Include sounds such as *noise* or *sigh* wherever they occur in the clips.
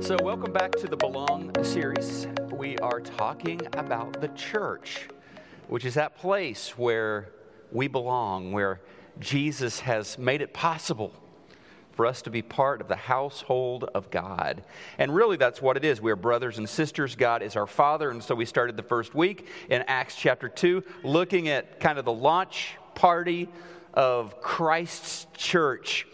So, welcome back to the Belong series. We are talking about the church, which is that place where we belong, where Jesus has made it possible for us to be part of the household of God. And really, that's what it is. We are brothers and sisters. God is our Father. And so, we started the first week in Acts chapter 2, looking at kind of the launch party of Christ's church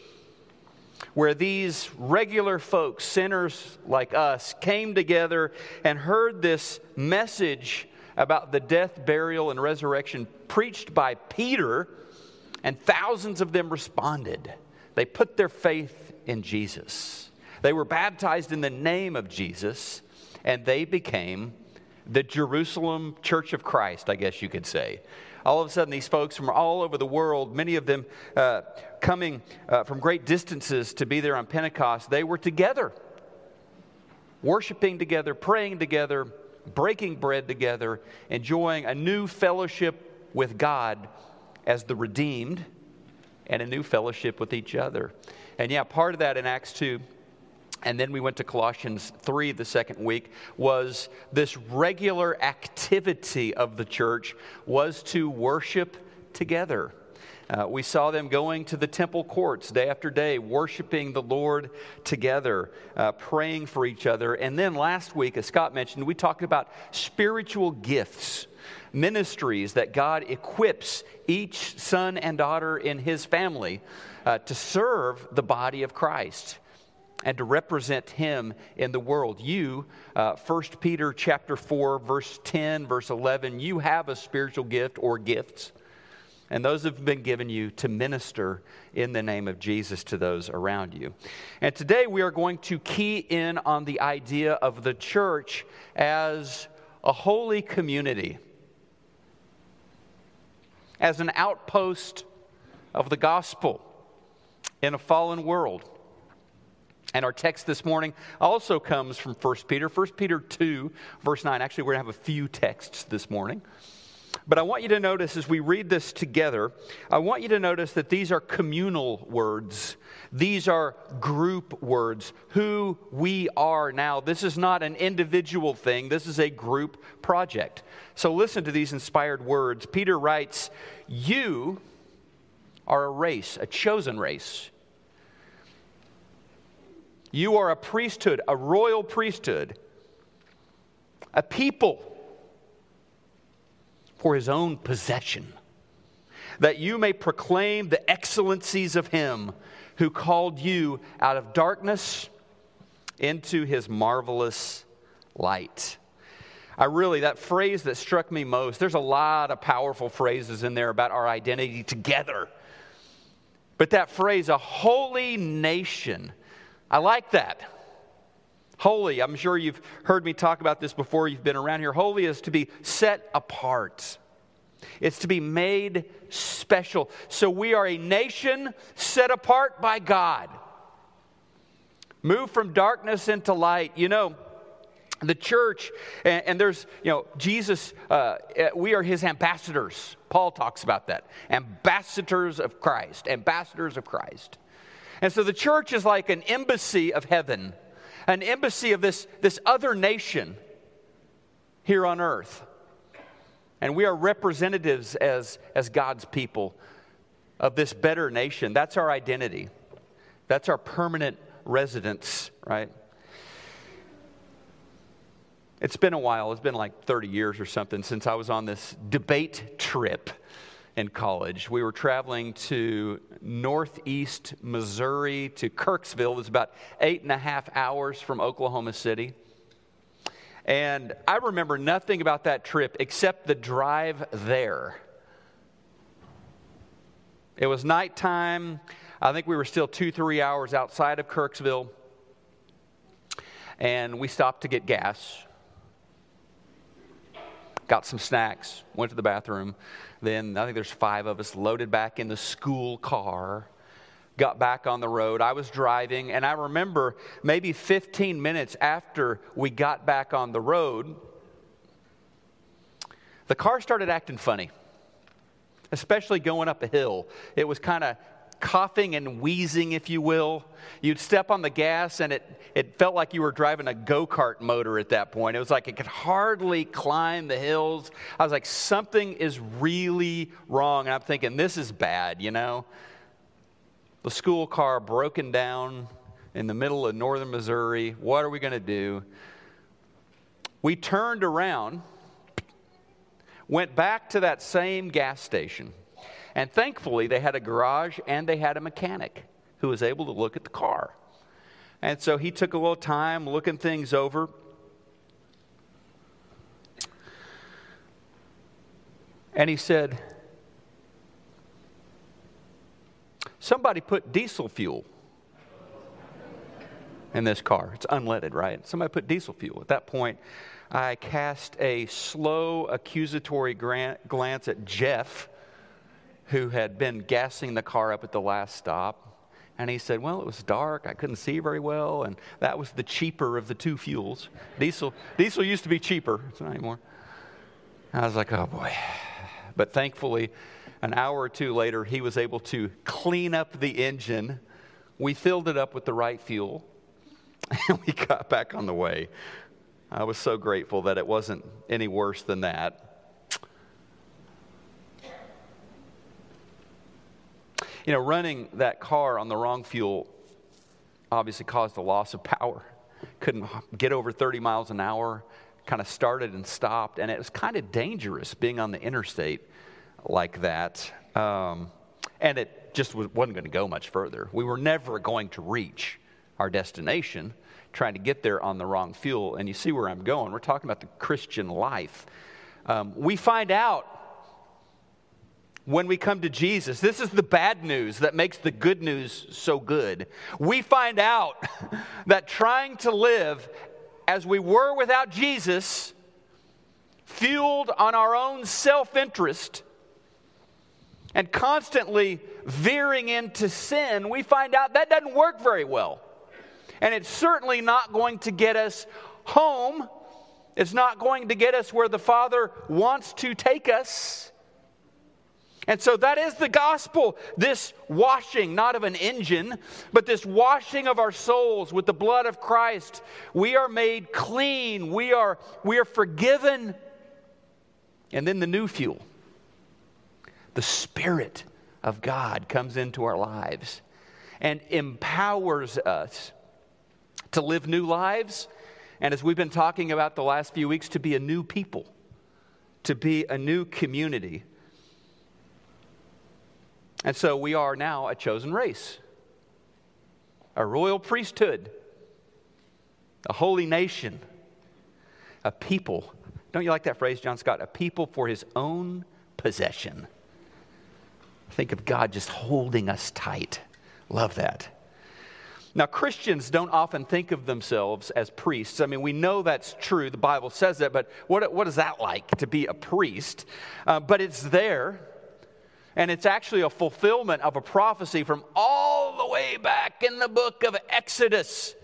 where these regular folks, sinners like us, came together and heard this message about the death, burial, and resurrection preached by Peter, and thousands of them responded. They put their faith in Jesus. They were baptized in the name of Jesus, and they became the Jerusalem Church of Christ, I guess you could say all of a sudden, these folks from all over the world, many of them uh, coming uh, from great distances to be there on Pentecost, they were together, worshiping together, praying together, breaking bread together, enjoying a new fellowship with God as the redeemed and a new fellowship with each other. And yeah, part of that in Acts 2 and then we went to Colossians 3 the second week, was this regular activity of the church was to worship together. Uh, we saw them going to the temple courts day after day, worshiping the Lord together, uh, praying for each other. And then last week, as Scott mentioned, we talked about spiritual gifts, ministries that God equips each son and daughter in his family uh, to serve the body of Christ and to represent him in the world. You, uh, 1 Peter chapter 4, verse 10, verse 11, you have a spiritual gift or gifts, and those have been given you to minister in the name of Jesus to those around you. And today we are going to key in on the idea of the church as a holy community, as an outpost of the gospel in a fallen world. And our text this morning also comes from 1 Peter, 1 Peter 2, verse 9. Actually, we're going to have a few texts this morning. But I want you to notice as we read this together, I want you to notice that these are communal words. These are group words. Who we are now. This is not an individual thing, this is a group project. So listen to these inspired words. Peter writes, You are a race, a chosen race you are a priesthood, a royal priesthood, a people for his own possession, that you may proclaim the excellencies of him who called you out of darkness into his marvelous light. I really, that phrase that struck me most, there's a lot of powerful phrases in there about our identity together. But that phrase, a holy nation, I like that. Holy, I'm sure you've heard me talk about this before, you've been around here. Holy is to be set apart. It's to be made special. So we are a nation set apart by God. Move from darkness into light. You know, the church, and, and there's, you know, Jesus, uh, we are his ambassadors. Paul talks about that. Ambassadors of Christ. Ambassadors of Christ. And so the church is like an embassy of heaven, an embassy of this, this other nation here on earth. And we are representatives as, as God's people of this better nation. That's our identity, that's our permanent residence, right? It's been a while. It's been like 30 years or something since I was on this debate trip in college. We were traveling to northeast Missouri to Kirksville. It was about eight and a half hours from Oklahoma City. And I remember nothing about that trip except the drive there. It was nighttime. I think we were still two, three hours outside of Kirksville. And we stopped to get gas, got some snacks, went to the bathroom, then I think there's five of us loaded back in the school car, got back on the road. I was driving, and I remember maybe 15 minutes after we got back on the road, the car started acting funny, especially going up a hill. It was kind of coughing and wheezing, if you will. You'd step on the gas and it, it felt like you were driving a go kart motor at that point. It was like it could hardly climb the hills. I was like, something is really wrong. And I'm thinking, this is bad, you know? The school car broken down in the middle of northern Missouri. What are we going to do? We turned around, went back to that same gas station and thankfully, they had a garage and they had a mechanic who was able to look at the car. And so he took a little time looking things over. And he said, Somebody put diesel fuel in this car. It's unleaded, right? Somebody put diesel fuel. At that point, I cast a slow accusatory glance at Jeff who had been gassing the car up at the last stop. And he said, Well, it was dark. I couldn't see very well. And that was the cheaper of the two fuels. Diesel, diesel used to be cheaper. It's not anymore. I was like, Oh boy. But thankfully, an hour or two later, he was able to clean up the engine. We filled it up with the right fuel. *laughs* And we got back on the way. I was so grateful that it wasn't any worse than that. You know, running that car on the wrong fuel obviously caused a loss of power. Couldn't get over 30 miles an hour, kind of started and stopped, and it was kind of dangerous being on the interstate like that. Um, and it just wasn't going to go much further. We were never going to reach our destination trying to get there on the wrong fuel. And you see where I'm going. We're talking about the Christian life. Um, we find out when we come to Jesus. This is the bad news that makes the good news so good. We find out *laughs* that trying to live as we were without Jesus, fueled on our own self interest, and constantly veering into sin, we find out that doesn't work very well. And it's certainly not going to get us home. It's not going to get us where the Father wants to take us. And so that is the gospel this washing, not of an engine, but this washing of our souls with the blood of Christ. We are made clean, we are, we are forgiven. And then the new fuel, the Spirit of God comes into our lives and empowers us to live new lives. And as we've been talking about the last few weeks, to be a new people, to be a new community and so we are now a chosen race, a royal priesthood, a holy nation, a people. Don't you like that phrase, John Scott? A people for his own possession. Think of God just holding us tight. Love that. Now, Christians don't often think of themselves as priests. I mean, we know that's true. The Bible says that, but what, what is that like to be a priest? Uh, but it's there. And it's actually a fulfillment of a prophecy from all the way back in the book of Exodus,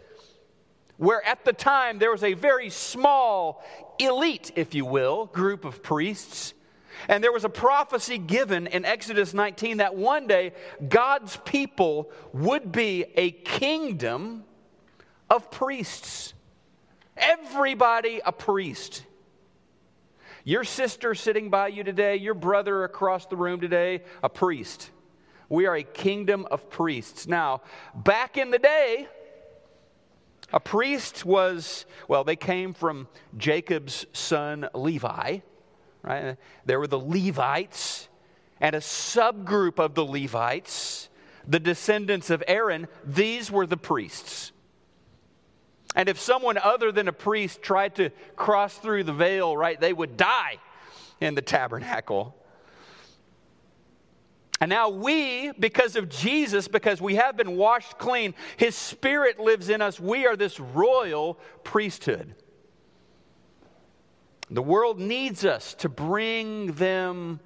where at the time there was a very small, elite, if you will, group of priests. And there was a prophecy given in Exodus 19 that one day God's people would be a kingdom of priests. Everybody a priest. Your sister sitting by you today, your brother across the room today, a priest. We are a kingdom of priests. Now, back in the day, a priest was, well, they came from Jacob's son Levi, right? There were the Levites, and a subgroup of the Levites, the descendants of Aaron, these were the priests. And if someone other than a priest tried to cross through the veil, right, they would die in the tabernacle. And now we, because of Jesus, because we have been washed clean, His Spirit lives in us. We are this royal priesthood. The world needs us to bring them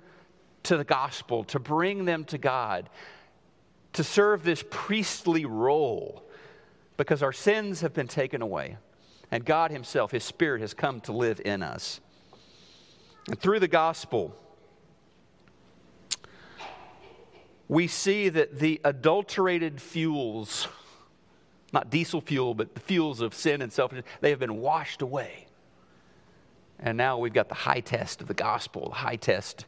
to the gospel, to bring them to God, to serve this priestly role because our sins have been taken away. And God Himself, His Spirit, has come to live in us. And through the gospel, we see that the adulterated fuels, not diesel fuel, but the fuels of sin and selfishness, they have been washed away. And now we've got the high test of the gospel, the high test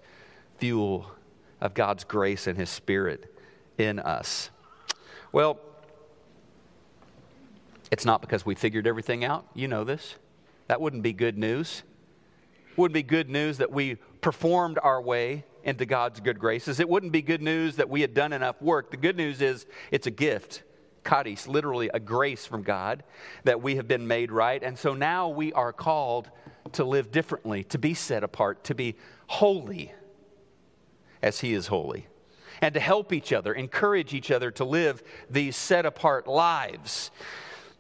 fuel of God's grace and His Spirit in us. Well, it's not because we figured everything out. You know this. That wouldn't be good news. Wouldn't be good news that we performed our way into God's good graces. It wouldn't be good news that we had done enough work. The good news is it's a gift. Charis, literally a grace from God that we have been made right. And so now we are called to live differently, to be set apart, to be holy as He is holy, and to help each other, encourage each other to live these set apart lives.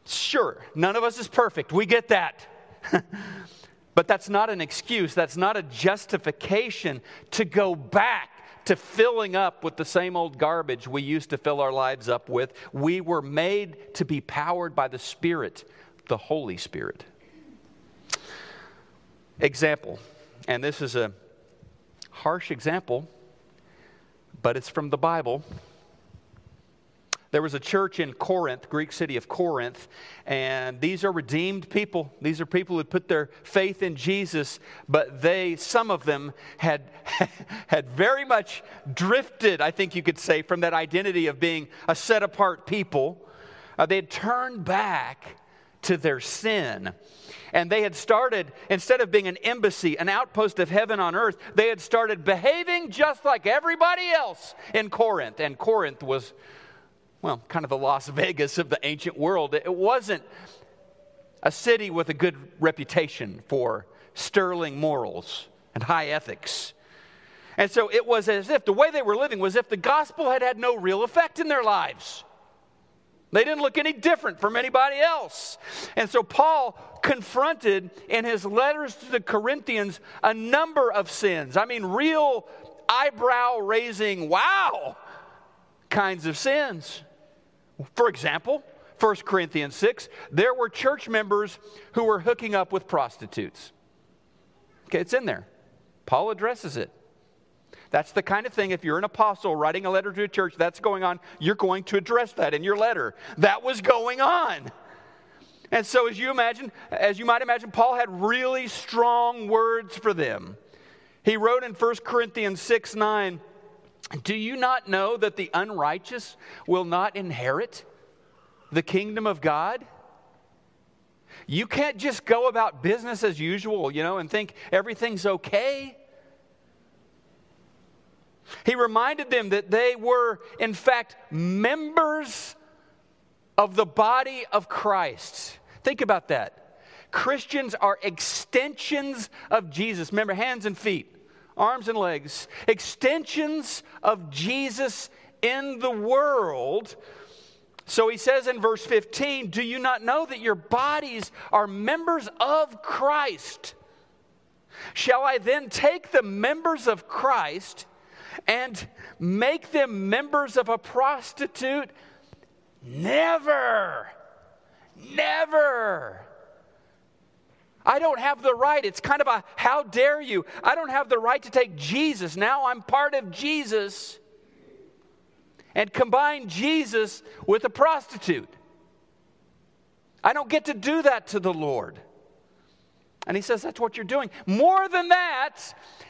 Sure, none of us is perfect. We get that. *laughs* but that's not an excuse, that's not a justification to go back to filling up with the same old garbage we used to fill our lives up with. We were made to be powered by the Spirit, the Holy Spirit. Example, and this is a harsh example, but it's from the Bible. There was a church in Corinth, Greek city of Corinth, and these are redeemed people. These are people who put their faith in Jesus, but they, some of them, had, *laughs* had very much drifted, I think you could say, from that identity of being a set apart people. Uh, they had turned back to their sin. And they had started, instead of being an embassy, an outpost of heaven on earth, they had started behaving just like everybody else in Corinth. And Corinth was, well, kind of the Las *laughs* Vegas of the ancient world. It wasn't a city with a good reputation for sterling morals and high ethics. And so it was as if the way they were living was if the gospel had had no real effect in their lives. They didn't look any different from anybody else. And so Paul confronted in his letters to the Corinthians a number of sins. I mean, real eyebrow raising, wow, kinds of sins. For example, 1 Corinthians 6, there were church members who were hooking up with prostitutes. Okay, it's in there. Paul addresses it. That's the kind of thing, if you're an apostle writing a letter to a church, that's going on, you're going to address that in your letter. That was going on. And so, as you imagine, as you might imagine, Paul had really strong words for them. He wrote in 1 Corinthians 6 9, Do you not know that the unrighteous will not inherit the kingdom of God? You can't just go about business as usual, you know, and think everything's okay. He reminded them that they were, in fact, members of the body of Christ. Think about that. Christians are extensions of Jesus. Remember, hands and feet, arms and legs, extensions of Jesus in the world. So he says in verse 15, Do you not know that your bodies are members of Christ? Shall I then take the members of Christ and make them members of a prostitute? Never. Never. I don't have the right. It's kind of a how dare you. I don't have the right to take Jesus. Now I'm part of Jesus and combine Jesus with a prostitute. I don't get to do that to the Lord. And he says that's what you're doing. More than that,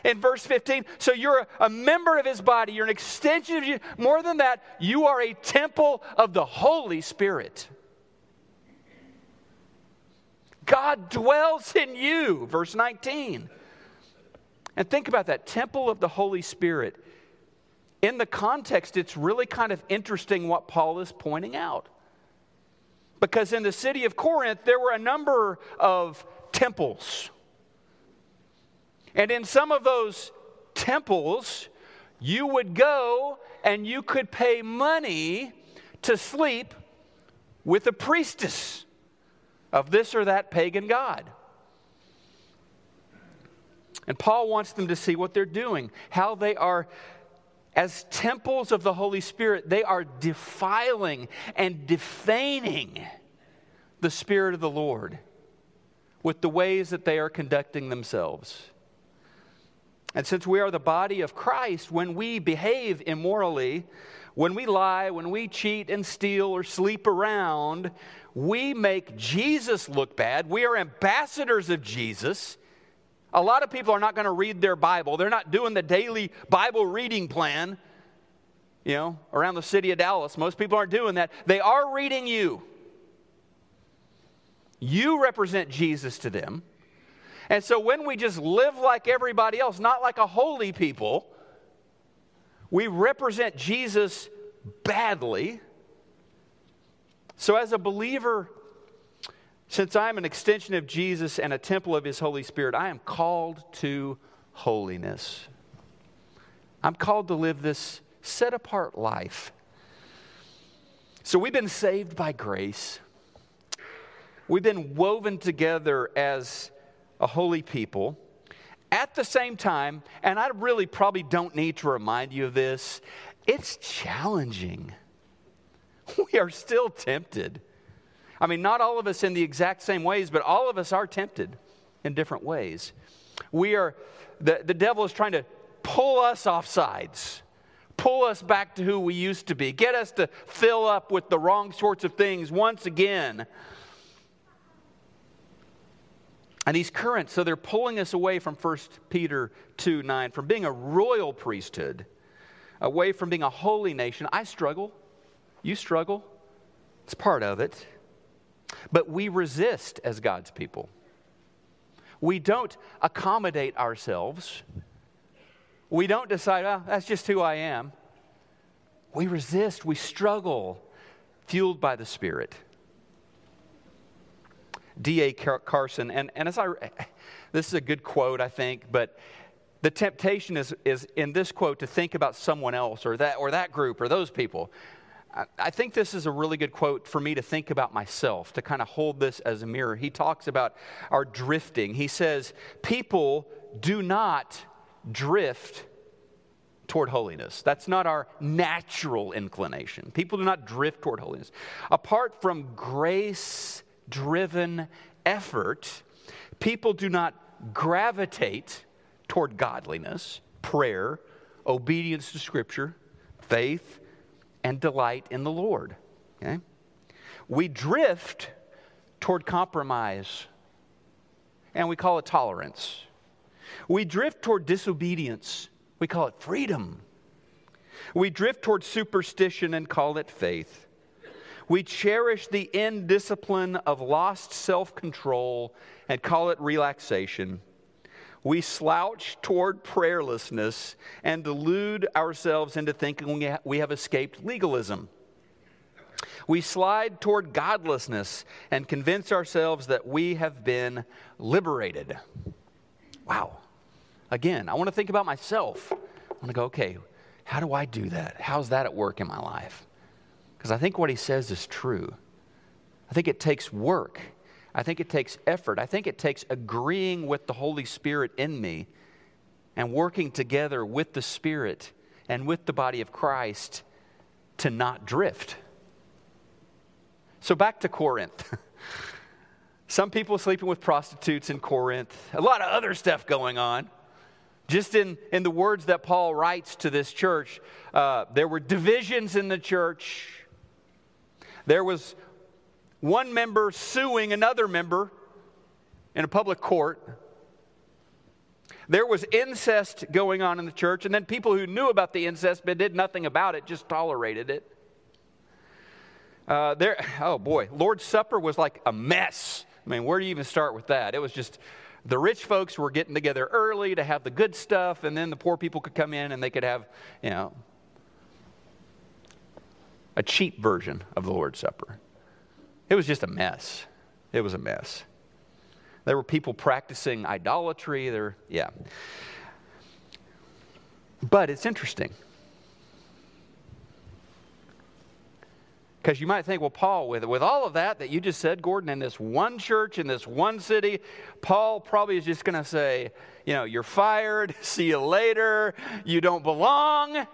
in verse 15, so you're a, member of his body, you're an extension of you. More than that, you are a temple of the Holy Spirit. God dwells in you, verse 19. And think about that temple of the Holy Spirit. In the context, it's really kind of interesting what Paul is pointing out. Because in the city of Corinth, there were a number of temples. And in some of those temples, you would go and you could pay money to sleep with a priestess of this or that pagan god. And Paul wants them to see what they're doing, how they are, as temples of the Holy Spirit, they are defiling and defaming the Spirit of the Lord with the ways that they are conducting themselves. And since we are the body of Christ, when we behave immorally, when we lie, when we cheat and steal or sleep around, we make Jesus look bad. We are ambassadors of Jesus. A lot of people are not going to read their Bible. They're not doing the daily Bible reading plan, you know, around the city of Dallas. Most people aren't doing that. They are reading you. You represent Jesus to them. And so when we just live like everybody else, not like a holy people, we represent Jesus badly. So as a believer, since I'm an extension of Jesus and a temple of his Holy Spirit, I am called to holiness. I'm called to live this set apart life. So we've been saved by grace. We've been woven together as a holy people. At the same time, and I really probably don't need to remind you of this, it's challenging. *laughs* We are still tempted. I mean, not all of us in the exact same ways, but all of us are tempted in different ways. We are, the, the devil is trying to pull us off sides, pull us back to who we used to be, get us to fill up with the wrong sorts of things once again. And these currents, so they're pulling us away from 1 Peter 2 9, from being a royal priesthood, away from being a holy nation. I struggle. You struggle. It's part of it. But we resist as God's people. We don't accommodate ourselves. We don't decide, well, that's just who I am. We resist, we struggle, fueled by the Spirit. D.A. Carson, and, and as I, this is a good quote, I think, but the temptation is, is in this quote to think about someone else or that, or that group or those people. I, think this is a really good quote for me to think about myself, to kind of hold this as a mirror. He talks about our drifting. He says, People do not drift toward holiness. That's not our natural inclination. People do not drift toward holiness. Apart from grace driven effort, people do not gravitate toward godliness, prayer, obedience to Scripture, faith, and delight in the Lord. Okay? We drift toward compromise, and we call it tolerance. We drift toward disobedience, we call it freedom. We drift toward superstition and call it faith. We cherish the indiscipline of lost self control and call it relaxation. We slouch toward prayerlessness and delude ourselves into thinking we have escaped legalism. We slide toward godlessness and convince ourselves that we have been liberated. Wow. Again, I want to think about myself. I want to go, okay, how do I do that? How's that at work in my life? Because I think what he says is true. I think it takes work. I think it takes effort. I think it takes agreeing with the Holy Spirit in me and working together with the Spirit and with the body of Christ to not drift. So back to Corinth. *laughs* Some people sleeping with prostitutes in Corinth, a lot of other stuff going on. Just in, in the words that Paul writes to this church, uh, there were divisions in the church. There was one member suing another member in a public court. There was incest going on in the church, and then people who knew about the incest but did nothing about it just tolerated it. Uh, there, oh boy, Lord's Supper was like a mess. I mean, where do you even start with that? It was just the rich folks were getting together early to have the good stuff, and then the poor people could come in and they could have, you know, a cheap version of the Lord's Supper. It was just a mess. It was a mess. There were people practicing idolatry. There, yeah. But it's interesting. Because you might think, well, Paul, with, with all of that that you just said, Gordon, in this one church, in this one city, Paul probably is just going to say, you know, you're fired, *laughs* see you later, you don't belong.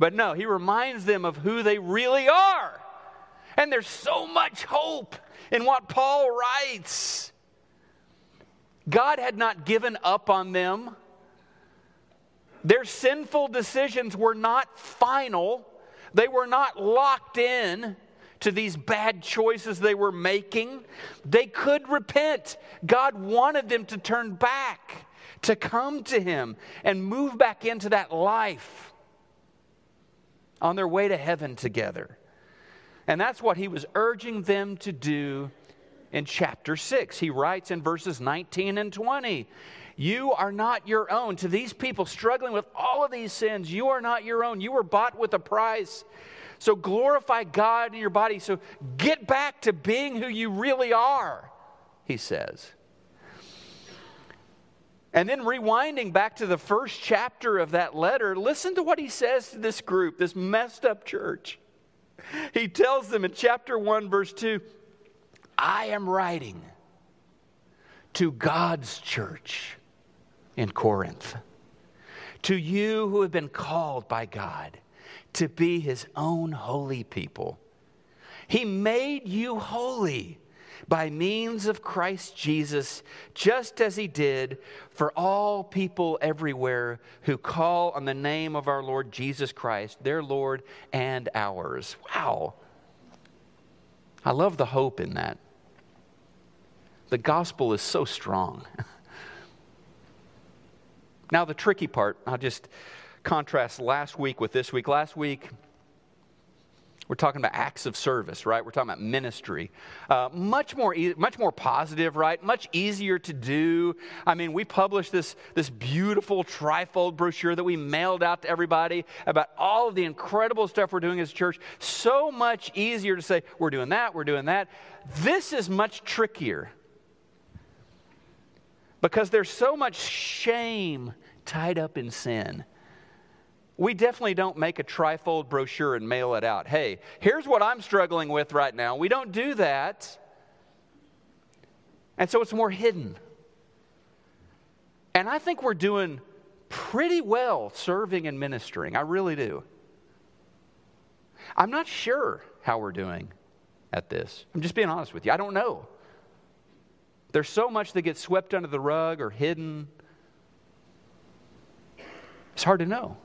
But no, he reminds them of who they really are. And there's so much hope in what Paul writes. God had not given up on them. Their sinful decisions were not final, they were not locked in to these bad choices they were making. They could repent. God wanted them to turn back, to come to Him, and move back into that life on their way to heaven together. And that's what He was urging them to do in chapter 6. He writes in verses 19 and 20 You are not your own. To these people struggling with all of these sins, you are not your own. You were bought with a price. So glorify God in your body. So get back to being who you really are, he says. And then rewinding back to the first chapter of that letter, listen to what he says to this group, this messed up church. He tells them in chapter 1, verse 2 I am writing to God's church in Corinth, to you who have been called by God to be his own holy people. He made you holy by means of Christ Jesus, just as he did for all people everywhere who call on the name of our Lord Jesus Christ, their Lord and ours. Wow. I love the hope in that. The gospel is so strong. *laughs* now, the tricky part, I'll just contrast last week with this week. Last week, we're talking about acts of service, right? We're talking about ministry. Uh, much more, e- much more positive, right? Much easier to do. I mean, we published this this beautiful trifold brochure that we mailed out to everybody about all of the incredible stuff we're doing as a church. So much easier to say we're doing that, we're doing that. This is much trickier because there's so much shame tied up in sin we definitely don't make a trifold brochure and mail it out. Hey, here's what I'm struggling with right now. We don't do that. And so it's more hidden. And I think we're doing pretty well serving and ministering. I really do. I'm not sure how we're doing at this. I'm just being honest with you. I don't know. There's so much that gets swept under the rug or hidden. It's hard to know.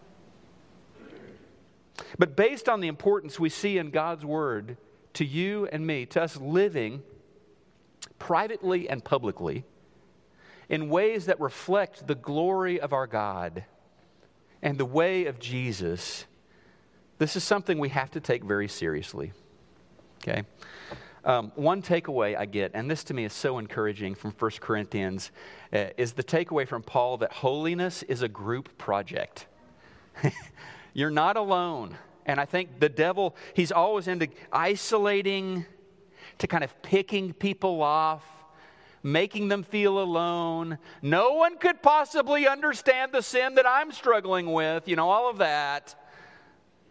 But based on the importance we see in God's word to you and me, to us living privately and publicly in ways that reflect the glory of our God and the way of Jesus, this is something we have to take very seriously. Okay? Um, one takeaway I get, and this to me is so encouraging from 1 Corinthians, uh, is the takeaway from Paul that holiness is a group project. *laughs* You're not alone. And I think the devil, he's always into isolating, to kind of picking people off, making them feel alone. No one could possibly understand the sin that I'm struggling with, you know, all of that.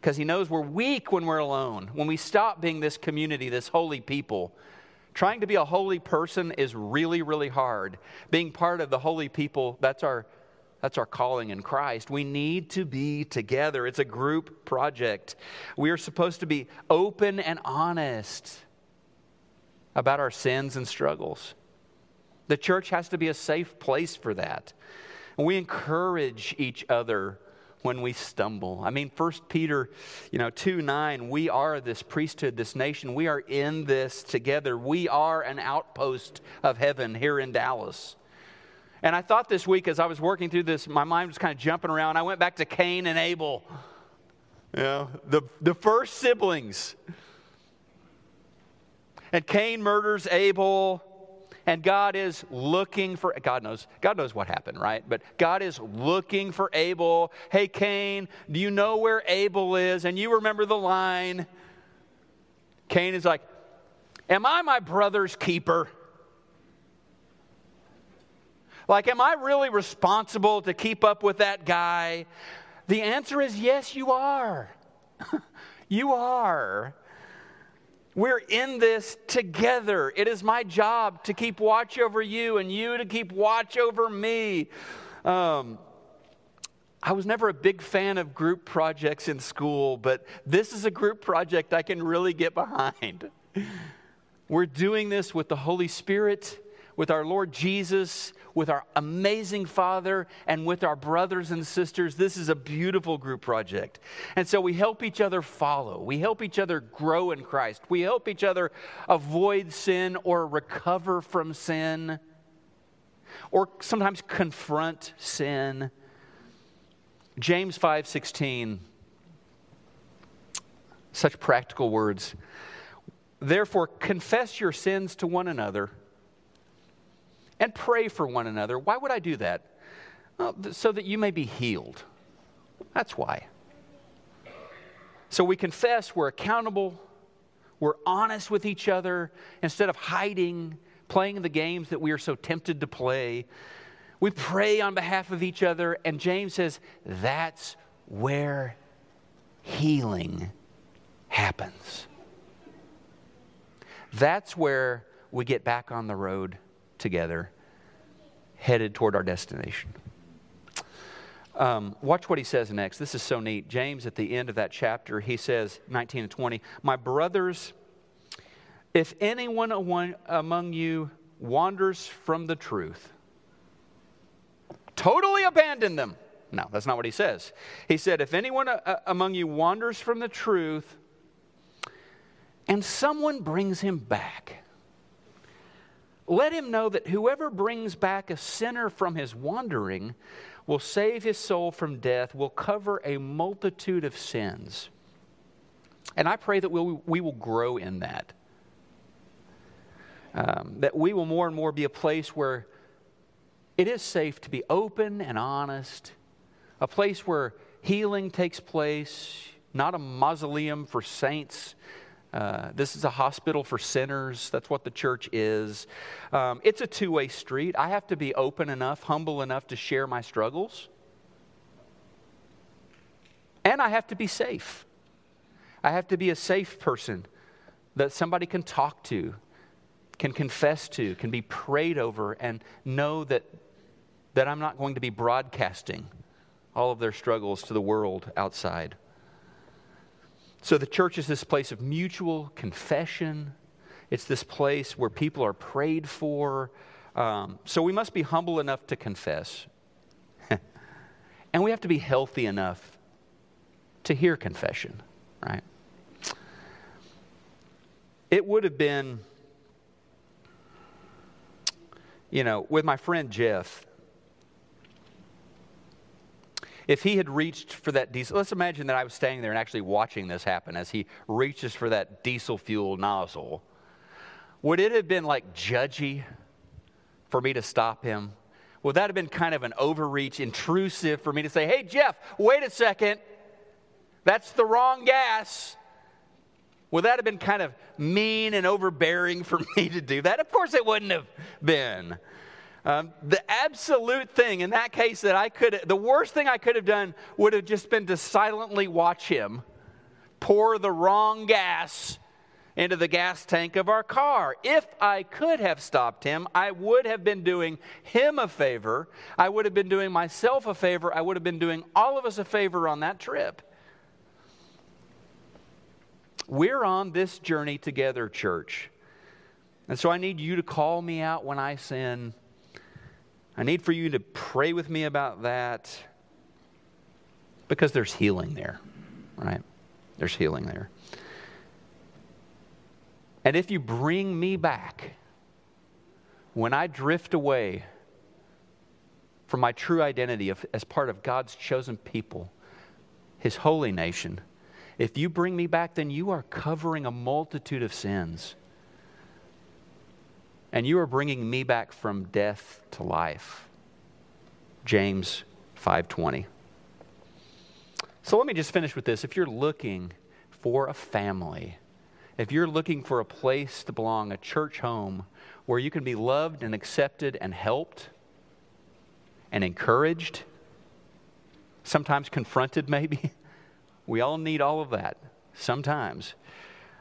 Because he knows we're weak when we're alone. When we stop being this community, this holy people, trying to be a holy person is really, really hard. Being part of the holy people, that's our that's our calling in Christ. We need to be together. It's a group project. We are supposed to be open and honest about our sins and struggles. The church has to be a safe place for that. We encourage each other when we stumble. I mean, First Peter, you know, 2 9, we are this priesthood, this nation. We are in this together. We are an outpost of heaven here in Dallas. And I thought this week as I was working through this, my mind was kind of jumping around. I went back to Cain and Abel, you know, the, the first siblings. And Cain murders Abel and God is looking for God knows God knows what happened, right? But God is looking for Abel. Hey Cain, do you know where Abel is? And you remember the line. Cain is like, "Am I my brother's keeper?" Like, am I really responsible to keep up with that guy? The answer is yes, you are. *laughs* you are. We're in this together. It is my job to keep watch over you and you to keep watch over me. Um, I was never a big fan of group projects in school, but this is a group project I can really get behind. *laughs* We're doing this with the Holy Spirit with our Lord Jesus, with our amazing Father, and with our brothers and sisters. This is a beautiful group project. And so we help each other follow. We help each other grow in Christ. We help each other avoid sin or recover from sin or sometimes confront sin. James 5:16 such practical words. Therefore confess your sins to one another and pray for one another. Why would I do that? Well, so that you may be healed. That's why. So we confess, we're accountable, we're honest with each other instead of hiding, playing the games that we are so tempted to play. We pray on behalf of each other, and James says that's where healing happens. That's where we get back on the road together, headed toward our destination. Um, watch what he says next. This is so neat. James, at the end of that chapter, he says, 19 and 20, My brothers, if anyone among you wanders from the truth, totally abandon them. No, that's not what he says. He said, If anyone uh, among you wanders from the truth and someone brings him back, let him know that whoever brings back a sinner from his wandering will save his soul from death, will cover a multitude of sins. And I pray that we'll, we will grow in that. Um, that we will more and more be a place where it is safe to be open and honest, a place where healing takes place, not a mausoleum for saints uh, this is a hospital for sinners. That's what the church is. Um, it's a two way street. I have to be open enough, humble enough to share my struggles. And I have to be safe. I have to be a safe person that somebody can talk to, can confess to, can be prayed over, and know that, that I'm not going to be broadcasting all of their struggles to the world outside. So the church is this place of mutual confession. It's this place where people are prayed for. Um, so we must be humble enough to confess. *laughs* and we have to be healthy enough to hear confession, right? It would have been, you know, with my friend Jeff, if he had reached for that diesel, let's imagine that I was standing there and actually watching this happen as he reaches for that diesel fuel nozzle. Would it have been like judgy for me to stop him? Would that have been kind of an overreach, intrusive for me to say, hey, Jeff, wait a second, that's the wrong gas? Would that have been kind of mean and overbearing for *laughs* me to do that? Of course it wouldn't have been. Um, the absolute thing in that case that I could, the worst thing I could have done would have just been to silently watch him pour the wrong gas into the gas tank of our car. If I could have stopped him, I would have been doing him a favor. I would have been doing myself a favor. I would have been doing all of us a favor on that trip. We're on this journey together, church. And so I need you to call me out when I sin. I need for you to pray with me about that because there's healing there, right? There's healing there. And if you bring me back when I drift away from my true identity of, as part of God's chosen people, His holy nation, if you bring me back, then you are covering a multitude of sins and you are bringing me back from death to life. James 5:20. So let me just finish with this. If you're looking for a family, if you're looking for a place to belong, a church home where you can be loved and accepted and helped and encouraged, sometimes confronted *laughs* maybe, we all need all of that sometimes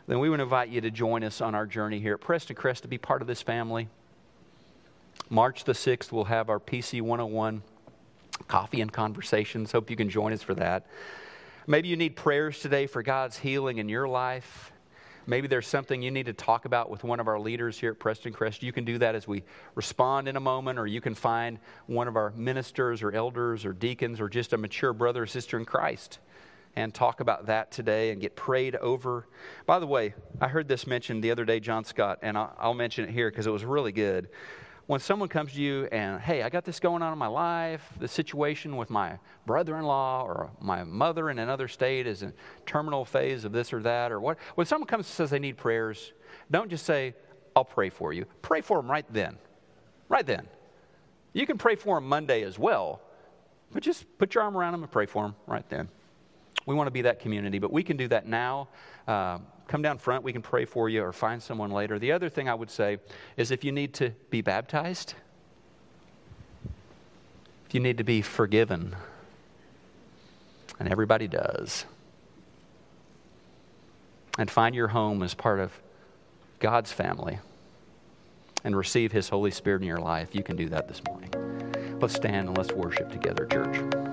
then we would invite you to join us on our journey here at Prestoncrest to be part of this family. March the 6th, we'll have our PC 101 coffee and conversations. Hope you can join us for that. Maybe you need prayers today for God's healing in your life. Maybe there's something you need to talk about with one of our leaders here at Prestoncrest. You can do that as we respond in a moment, or you can find one of our ministers or elders or deacons or just a mature brother or sister in Christ and talk about that today and get prayed over. By the way, I heard this mentioned the other day, John Scott, and I'll, mention it here because it was really good. When someone comes to you and, hey, I got this going on in my life, the situation with my brother in law or my mother in another state is in terminal phase of this or that, or what, when someone comes and says they need prayers, don't just say, I'll pray for you. Pray for them right then. Right then. You can pray for them Monday as well, but just put your arm around them and pray for them right then. We want to be that community, but we can do that now. Uh, come down front, we can pray for you or find someone later. The other thing I would say is if you need to be baptized, if you need to be forgiven, and everybody does, and find your home as part of God's family and receive His Holy Spirit in your life, you can do that this morning. Let's stand and let's worship together, church.